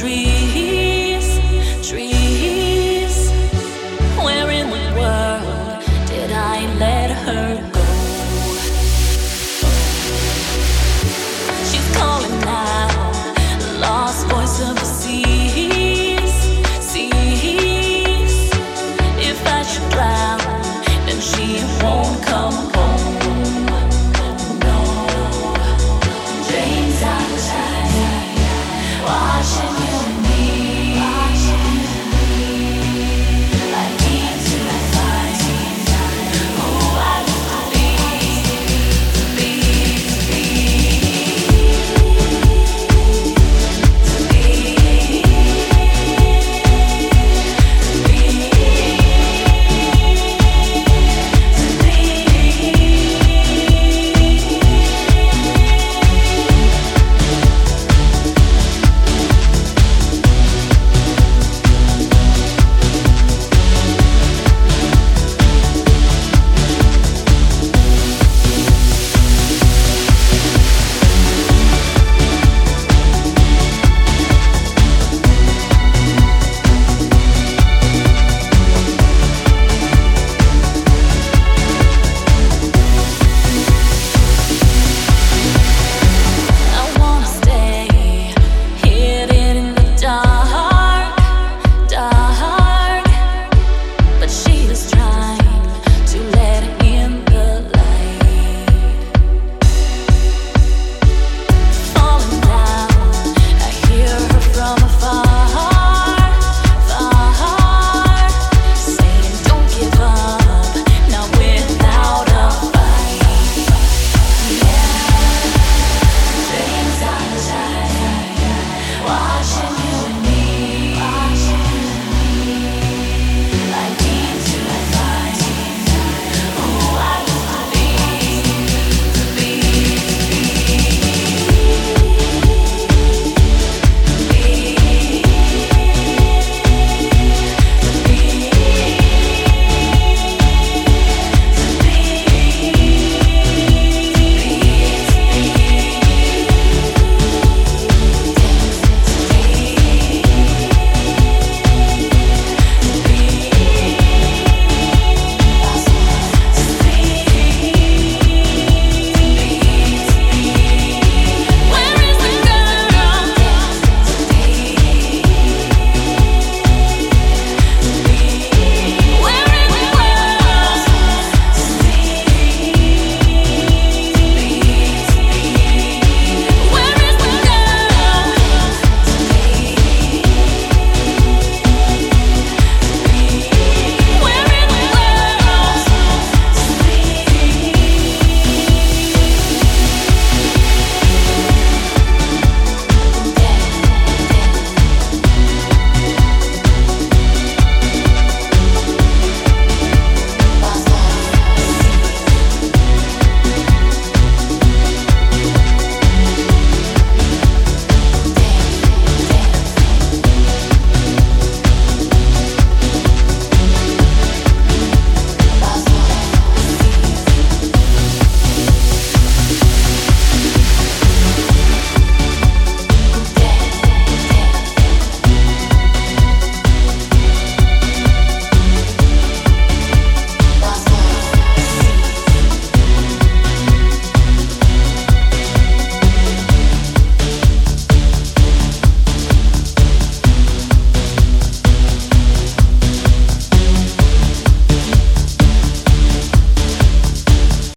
tree